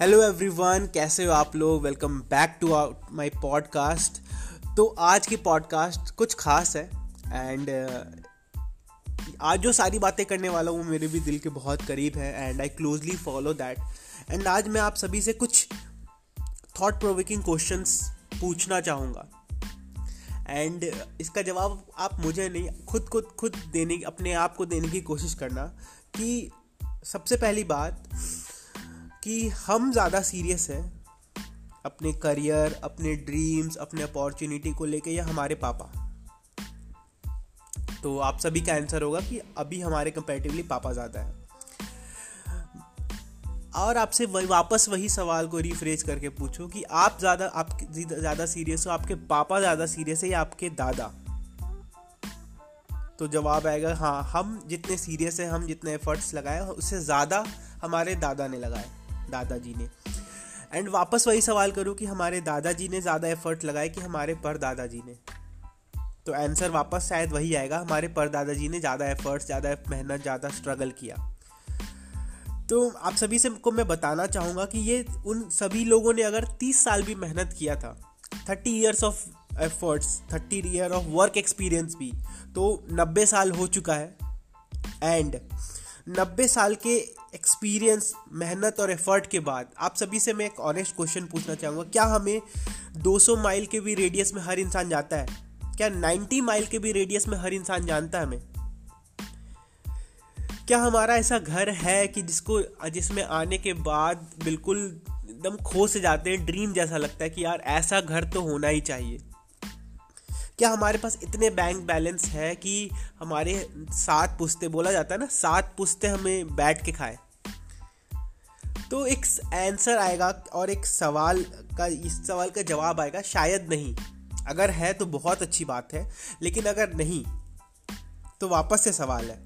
Hello everyone कैसे हो आप लोग? Welcome back to my podcast तो आज की पॉडकास्ट कुछ खास है एंड uh, आज जो सारी बातें करने वाला हूँ वो मेरे भी दिल के बहुत करीब है and I closely follow that and आज मैं आप सभी से कुछ थॉट प्रोवोकिंग क्वेश्चंस पूछना चाहूँगा। एंड इसका जवाब आप मुझे नहीं खुद खुद खुद देने अपने आप को देने की कोशिश करना कि सबसे पहली बात कि हम ज़्यादा सीरियस हैं अपने करियर अपने ड्रीम्स अपने अपॉर्चुनिटी को लेके या हमारे पापा। तो आप सभी का आंसर होगा कि अभी हमारे कंपेरेटिवली पापा ज़्यादा है। और आपसे वही, वापस वही सवाल को रिफ्रेज करके पूछो कि आप ज़्यादा आप ज़्यादा सीरियस हो, आपके पापा ज़्यादा सीरियस है या आपके दादा? तो जवाब आएगा हाँ हम जितने सीरियस हैं, हम जितने एफर्ट्स लगाए, उससे ज़्यादा हमारे दादा ने लगाए। दादाजी ने। एंड वापस वही सवाल करूँ कि हमारे दादाजी ने ज़्यादा एफर्ट लगाए कि हमारे पर दादाजी ने? तो आंसर वापस शायद वही आएगा, हमारे पर दादाजी ने ज़्यादा एफर्ट्स ज़्यादा मेहनत, ज़्यादा स्ट्रगल किया। तो आप सभी से को मैं बताना चाहूँगा कि ये उन सभी लोगों ने अगर तीस साल भी मेहनत किया था thirty years of efforts thirty year of work experience भी तो नब्बे साल हो चुका है। एंड नब्बे साल के एक्सपीरियंस मेहनत और एफर्ट के बाद, आप सभी से मैं एक ऑनेस्ट क्वेश्चन पूछना चाहूँगा। क्या हमें 200 माइल के भी रेडियस में हर इंसान जाता है? क्या 90 माइल के भी रेडियस में हर इंसान जानता है हमें? क्या हमारा ऐसा घर है कि जिसको, जिसमें आने के बाद बिल्कुल एकदम खो से जाते हैं ड्रीम जैसा लगता है कि यार ऐसा घर तो होना ही चाहिए। क्या हमारे पास इतने बैंक बैलेंस है कि हमारे सात पुस्ते बोला जाता है ना, सात पुस्ते हमें बैठ के खाए? तो एक आंसर आएगा और एक सवाल का, इस सवाल का जवाब आएगा, शायद नहीं। अगर है तो बहुत अच्छी बात है, लेकिन अगर नहीं तो वापस से सवाल है।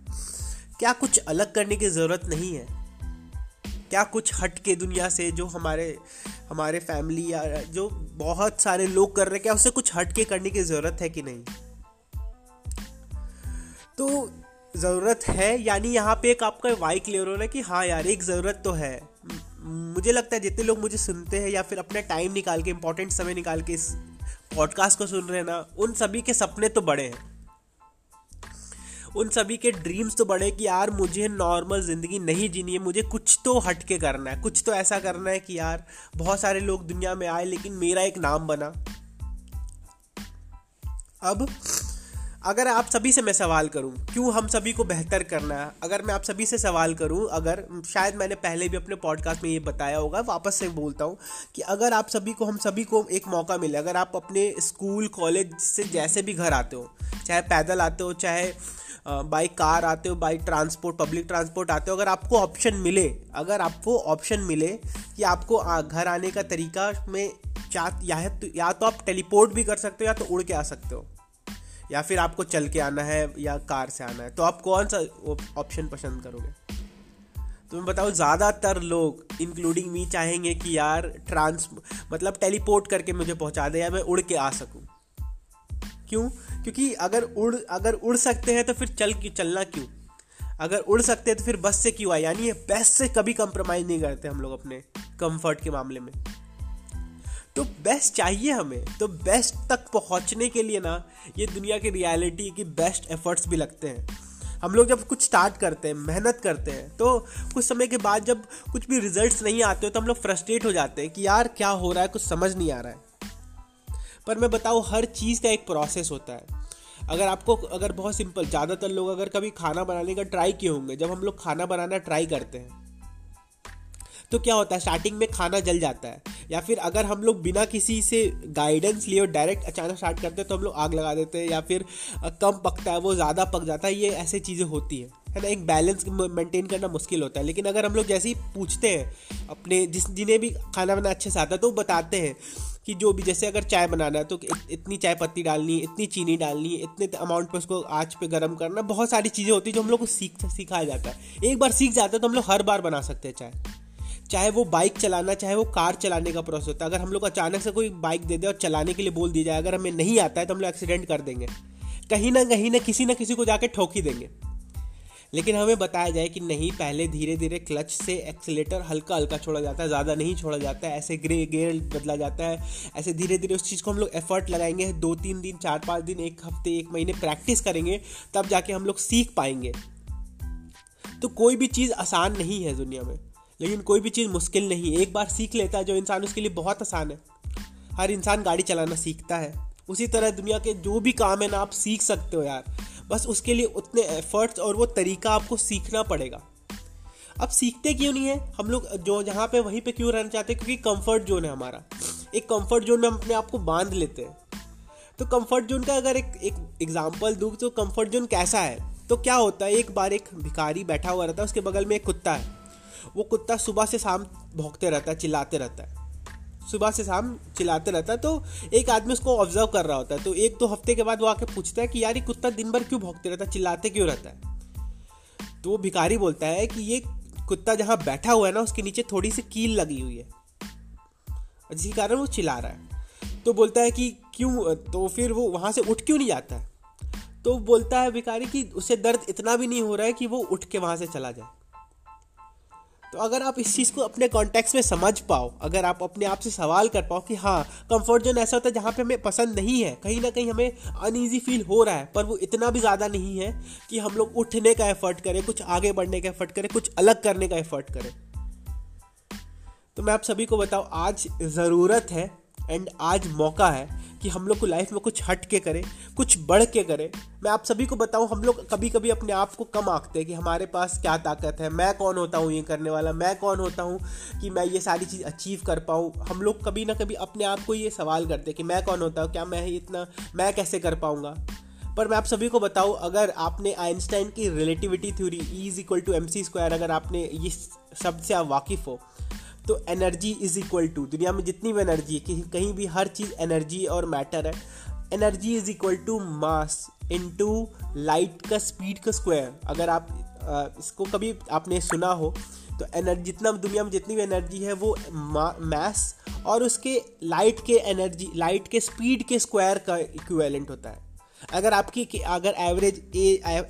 क्या कुछ अलग करने की ज़रूरत नहीं है? क्या कुछ हट के दुनिया से जो हमारे हमारे फैमिली या जो बहुत सारे लोग कर रहे हैं, क्या उसे कुछ हट के करने की ज़रूरत है कि नहीं? तो ज़रूरत है, यानी यहाँ पे एक आपका वाई क्लियर हो रहा है कि हाँ यार, एक ज़रूरत तो है। मुझे लगता है जितने लोग मुझे सुनते हैं या फिर अपना टाइम निकाल के इंपॉर्टेंट समय निकाल के इस पॉडकास्ट को सुन रहे हैं ना, उन सभी के सपने तो बड़े हैं। उन सभी के ड्रीम्स तो बड़े कि यार मुझे नॉर्मल ज़िंदगी नहीं जीनी है, मुझे कुछ तो हट के करना है, कुछ तो ऐसा करना है कि यार बहुत सारे लोग दुनिया में आए लेकिन मेरा एक नाम बना। अब, अगर आप सभी से मैं सवाल करूँ, क्यों हम सभी को बेहतर करना है? अगर मैं आप सभी से सवाल करूँ, अगर शायद मैंने पहले भी अपने पॉडकास्ट में ये बताया होगा, वापस से बोलता हूँ कि अगर आप सभी को, हम सभी को एक मौका मिले, अगर आप अपने स्कूल कॉलेज से जैसे भी घर आते हो, चाहे पैदल आते हो, चाहे बाई कार आते हो बाई ट्रांसपोर्ट पब्लिक ट्रांसपोर्ट आते हो, अगर आपको ऑप्शन मिले, अगर आपको ऑप्शन मिले कि आपको घर आने का तरीका में या तो या तो आप टेलीपोर्ट भी कर सकते हो या तो उड़ के आ सकते हो। या फिर आपको चल के आना है या कार से आना है। तो आप कौन सा ऑप्शन पसंद करोगे? तो मैं बताऊँ, ज़्यादातर लोग इंक्लूडिंग मी चाहेंगे कि यार ट्रांस मतलब टेलीपोर्ट करके मुझे पहुँचा दे या मैं उड़ के आ सकूँ। क्यों? क्योंकि अगर उड़ अगर उड़ सकते हैं तो फिर चल क्यों, चलना क्यों? अगर उड़ सकते हैं तो फिर बस से क्यों आए? यानी बेस्ट से कभी कंप्रोमाइज़ नहीं करते हम लोग अपने कंफर्ट के मामले में। तो बेस्ट चाहिए हमें तो बेस्ट तक पहुँचने के लिए ना, ये दुनिया की रियलिटी की बेस्ट एफर्ट्स भी लगते हैं। हम लोग जब कुछ स्टार्ट करते हैं, मेहनत करते हैं तो कुछ समय के बाद जब कुछ भी रिजल्ट्स नहीं आते हो तो हम लोग फ्रस्ट्रेट हो जाते हैं कि यार क्या हो रहा है, कुछ समझ नहीं आ रहा है। पर मैं बताऊँ, हर चीज़ का एक प्रोसेस होता है। अगर आपको, अगर बहुत सिंपल ज़्यादातर लोग अगर कभी खाना बनाने का ट्राई किए होंगे, जब हम लोग खाना बनाना ट्राई करते हैं तो क्या होता है स्टार्टिंग में खाना जल जाता है। या फिर अगर हम लोग बिना किसी से गाइडेंस लिए और डायरेक्ट अचानक स्टार्ट करते हैं तो हम लोग आग लगा देते हैं, या फिर कम पकता है, वो ज़्यादा पक जाता है, ये ऐसे चीज़ें होती हैं। है ना? एक बैलेंस मेंटेन करना मुश्किल होता है। लेकिन अगर हम लोग जैसे ही पूछते हैं, अपने जिस, जिन्हें भी खाना बनाना अच्छे से आता है तो वो बताते हैं। कि जो भी, जैसे अगर चाय बनाना है तो इतनी चाय पत्ती डालनी इतनी चीनी डालनी इतने अमाउंट पे उसको आँच पे गर्म करना बहुत सारी चीज़ें होती है जो हम लोग को सीख, सिखाया जाता है। एक बार सीख जाता है तो हम लोग हर बार बना सकते हैं चाय। चाहे वो बाइक चलाना, चाहे वो कार चलाने का प्रोसेस होता है। अगर हम लोग अचानक से कोई बाइक दे दे और चलाने के लिए बोल दिया जाए, अगर हमें नहीं आता है तो हम लोग एक्सीडेंट कर देंगे। कहीं ना कहीं ना किसी ना किसी को जाके ठोक ही देंगे। लेकिन हमें बताया जाए कि नहीं, पहले धीरे धीरे क्लच से एक्सीटर हल्का हल्का छोड़ा जाता है, ज़्यादा नहीं छोड़ा जाता है, ऐसे ग्रे गेयर बदला जाता है, ऐसे धीरे धीरे उस चीज़ को हम लोग एफर्ट लगाएँगे दो तीन दिन चार पाँच दिन, एक हफ़्ते, एक महीने प्रैक्टिस करेंगे, तब जाके हम लोग सीख पाएँगे। तो कोई भी चीज़ आसान नहीं है दुनिया में, लेकिन कोई भी चीज़ मुश्किल नहीं एक बार सीख लेता है जो इंसान उसके लिए बहुत आसान है। हर इंसान गाड़ी चलाना सीखता है। उसी तरह दुनिया के जो भी काम है ना, आप सीख सकते हो यार। बस उसके लिए उतने एफर्ट्स और वो तरीका आपको सीखना पड़ेगा। अब सीखते क्यों नहीं है? हम लोग जो जहाँ पे वहीं पे क्यों रहना चाहते हैं? क्योंकि कंफर्ट जोन है हमारा। एक कंफर्ट जोन में हम अपने आप को बाँध लेते हैं। तो कंफर्ट जोन का अगर एक एक एग्जांपल दूँ तो कंफर्ट जोन कैसा है? तो क्या होता है? एक बार एक भिखारी बैठा हुआ रहता है, उसके बगल में एक कुत्ता है। वो कुत्ता सुबह से शाम भोंकते रहता है, चिल्लाते रहता है। सुबह से शाम चिल्लाते रहता है तो एक आदमी उसको ऑब्ज़र्व कर रहा होता है तो एक दो हफ़्ते के बाद वो आके पूछता है कि यार, ये कुत्ता दिन भर क्यों भोंकते रहता है, चिल्लाते क्यों रहता है? तो वो भिखारी बोलता है कि ये कुत्ता जहाँ बैठा हुआ है ना, उसके नीचे थोड़ी सी कील लगी हुई है। जिसके कारण वो चिल्ला रहा है। तो बोलता है कि क्यों तो फिर वो वहाँ से उठ क्यों नहीं जाता है? तो बोलता है भिखारी कि उसे दर्द इतना भी नहीं हो रहा है कि वो उठ के वहाँ से चला जाए। तो अगर आप इस चीज़ को अपने कॉन्टेक्स्ट में समझ पाओ, अगर आप अपने आप से सवाल कर पाओ कि हाँ कंफर्ट जोन ऐसा होता है जहाँ पे हमें पसंद नहीं है, कहीं ना कहीं हमें अनईजी फील हो रहा है, पर वो इतना भी ज़्यादा नहीं है कि हम लोग उठने का एफर्ट करें, कुछ आगे बढ़ने का एफर्ट करें, कुछ अलग करने का एफर्ट करें। तो मैं आप सभी को बताऊँ, आज ज़रूरत है एंड आज मौका है कि हम लोग को लाइफ में कुछ हट के करें, कुछ बढ़ के करें। मैं आप सभी को बताऊँ, हम लोग कभी कभी अपने आप को कम आंकते हैं कि हमारे पास क्या ताकत है, मैं कौन होता हूँ ये करने वाला, मैं कौन होता हूँ कि मैं ये सारी चीज़ अचीव कर पाऊँ। हम लोग कभी ना कभी अपने आप को ये सवाल करते हैं कि मैं कौन होता हूँ, क्या मैं इतना, मैं कैसे कर पाऊँगा? पर मैं आप सभी को बताऊँ, अगर आपने आइंस्टाइन की relativity theory E is equal to M C square अगर आपने इस शब्द से आप वाकिफ़ हो तो एनर्जी इज़ इक्वल टू दुनिया में जितनी भी एनर्जी है कहीं कहीं भी हर चीज़ एनर्जी और मैटर है energy is equal to mass into light का स्पीड का स्क्वायर अगर आप इसको कभी आपने सुना हो तो एनर्जी जितना दुनिया में जितनी भी एनर्जी है, वो मैस और उसके लाइट के एनर्जी लाइट के स्पीड के स्क्वायर का इक्वेलेंट होता है. अगर आपकी अगर एवरेज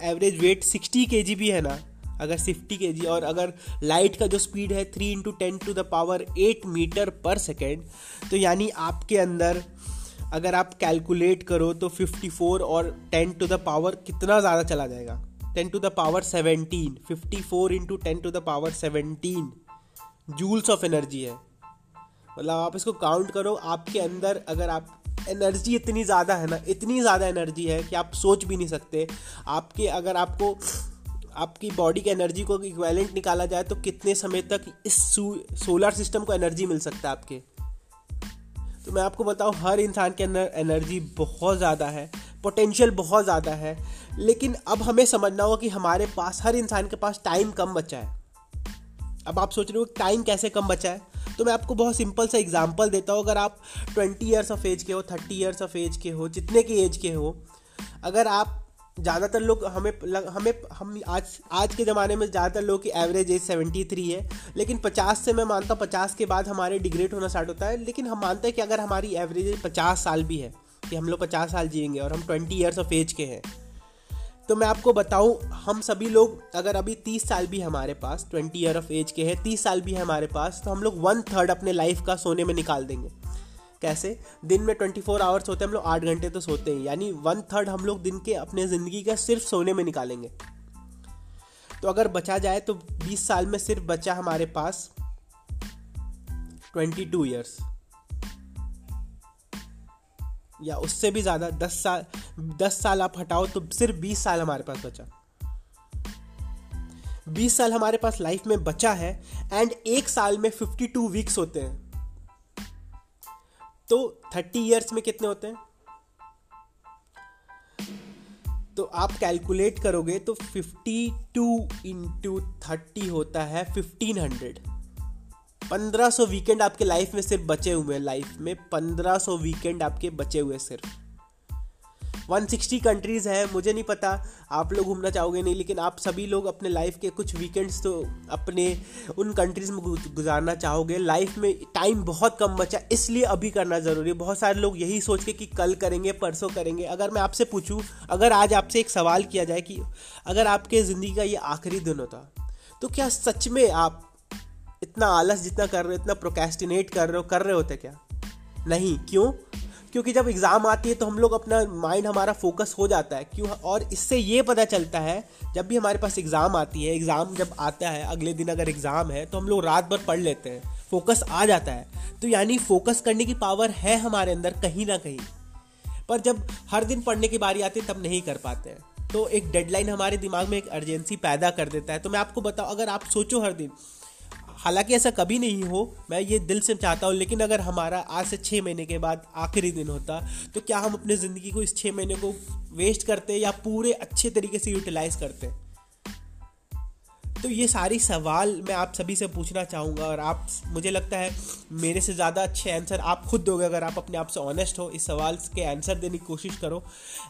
एवरेज वेट सिक्सटी के भी है ना अगर फिफ्टी के जी, और अगर लाइट का जो स्पीड है three into ten to the power eight meter पर सेकेंड तो यानी आपके अंदर अगर आप कैलकुलेट करो तो फिफ्टी फोर और टेन टू द पावर कितना ज़्यादा चला जाएगा? Ten to the power seventeen fifty four into ten to the power seventeen joules of energy है। मतलब आप इसको काउंट करो, आपके अंदर अगर आप एनर्जी इतनी ज़्यादा है ना, इतनी ज़्यादा एनर्जी है कि आप सोच भी नहीं सकते। आपके अगर आपको आपकी बॉडी की एनर्जी को इक्वेलेंट निकाला जाए तो कितने समय तक इस सोलर सिस्टम को एनर्जी मिल सकता है आपके? तो मैं आपको बताऊँ, हर इंसान के अंदर एनर्जी बहुत ज़्यादा है पोटेंशियल बहुत ज़्यादा है, लेकिन अब हमें समझना होगा कि हमारे पास, हर इंसान के पास टाइम कम बचा है। अब आप सोच रहे हो टाइम कैसे कम बचा है? तो मैं आपको बहुत सिंपल सा एग्ज़ाम्पल देता हूँ। अगर आप ट्वेंटी ईयर्स ऑफ़ एज के हो थर्टी ईयर्स ऑफ़ एज के हो, जितने की एज के हो, अगर आप ज़्यादातर लोग हमें लग, हमें हम आज आज के ज़माने में ज़्यादातर लोग की एवरेज एज सेवेंटी थ्री है लेकिन पचास से मैं मानता हूँ पचास के बाद हमारे डिग्रेड होना स्टार्ट होता है लेकिन हम मानते हैं कि अगर हमारी एवरेज एज पचास साल भी है कि हम लोग पचास साल जिएँगे और हम ट्वेंटी ईयर्स ऑफ़ एज के हैं तो मैं आपको बताऊँ हम सभी लोग अगर अभी तीस साल भी हमारे पास ट्वेंटी ईयर ऑफ़ एज के हैं तीस साल भी हमारे पास तो हम लोग वन थर्ड अपने लाइफ का सोने में निकाल देंगे। कैसे? दिन में ट्वेंटी फोर आवर्स होते हैं, हम लोग आठ घंटे तो सोते हैं यानी वन थर्ड हम लोग दिन के अपने ज़िंदगी का सिर्फ़ सोने में निकालेंगे। तो अगर बचा जाए तो बीस साल में सिर्फ़ बचा हमारे पास ट्वेंटी टू ईयर्स या उससे भी ज़्यादा, दस साल दस साल आप हटाओ तो सिर्फ़ बीस साल हमारे पास बचा। बीस साल हमारे पास लाइफ में बचा है एंड एक साल में फिफ्टी टू वीक्स होते हैं। तो थर्टी ईयर्स में कितने होते हैं? तो आप कैलकुलेट करोगे तो फिफ्टी टू इंटू थर्टी होता है फिफ्टीन हंड्रेड। पंद्रह सौ वीकेंड आपके लाइफ में सिर्फ़ बचे हुए हैं लाइफ में पंद्रह सौ वीकेंड आपके बचे हुए सिर्फ़। 160 कंट्रीज़ हैं, मुझे नहीं पता। आप लोग घूमना चाहोगे नहीं, लेकिन आप सभी लोग अपने लाइफ के कुछ वीकेंड्स तो अपने उन कंट्रीज़ में गुजारना चाहोगे। लाइफ में टाइम बहुत कम बचा, इसलिए अभी करना ज़रूरी है। बहुत सारे लोग यही सोच के कि कल करेंगे, परसों करेंगे। अगर मैं आपसे पूछूँ, अगर आज आपसे एक सवाल किया जाए कि अगर आपके ज़िंदगी का ये आखिरी दिन होता तो क्या सच में आप इतना आलस जितना कर रहे हो, इतना प्रोकेस्टिनेट कर रहे हो, कर रहे होते क्या? नहीं। क्यों? क्योंकि जब एग्ज़ाम आती है तो हम लोग अपना माइंड हमारा फोकस हो जाता है, क्यों और इससे ये पता चलता है, जब भी हमारे पास एग्ज़ाम आती है, एग्ज़ाम जब आता है, अगले दिन अगर एग्ज़ाम है तो हम लोग रात भर पढ़ लेते हैं, फोकस आ जाता है। तो यानी फोकस करने की पावर है हमारे अंदर कहीं ना कहीं। पर जब हर दिन पढ़ने की बारी आती है, तब नहीं कर पाते हैं। तो एक डेडलाइन हमारे दिमाग में एक अर्जेंसी पैदा कर देता है। तो मैं आपको बताऊँ, अगर आप सोचो हर दिन हालाँकि ऐसा कभी नहीं हो, मैं ये दिल से चाहता हूँ, लेकिन अगर हमारा आज से छः महीने के बाद आखिरी दिन होता तो क्या हम अपनी ज़िंदगी को इस छः महीने को वेस्ट करते या पूरे अच्छे तरीके से यूटिलाइज करते? तो ये सारी सवाल मैं आप सभी से पूछना चाहूँगा और आप, मुझे लगता है मेरे से ज़्यादा अच्छे आंसर आप खुद दोगे अगर आप अपने आप से ऑनेस्ट हो, इस सवाल के आंसर देने की कोशिश करो।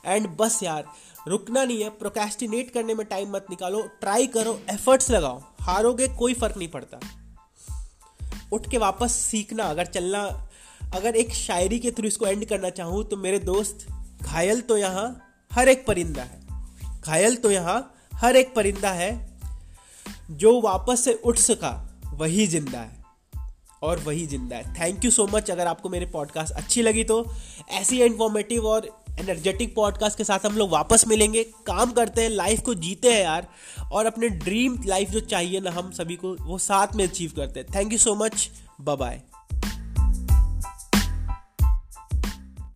एंड बस यार, रुकना नहीं है प्रोकेस्टिनेट करने में टाइम मत निकालो ट्राई करो एफर्ट्स लगाओ, हारोगे कोई फ़र्क नहीं पड़ता। उठ के वापस सीखना, अगर चलना, अगर एक शायरी के थ्रू इसको एंड करना चाहूँ तो मेरे दोस्त, घायल तो यहाँ हर एक परिंदा है। घायल तो यहाँ हर एक परिंदा है, जो वापस से उठ सका, वही ज़िंदा है। और वही ज़िंदा है। थैंक यू सो मच अगर आपको मेरे पॉडकास्ट अच्छी लगी तो ऐसी इन्फॉर्मेटिव और एनर्जेटिक पॉडकास्ट के साथ हम लोग वापस मिलेंगे। काम करते हैं लाइफ को जीते हैं यार। और अपने ड्रीम लाइफ जो चाहिए ना हम सभी को, वो साथ में अचीव करते हैं। Thank you so much bye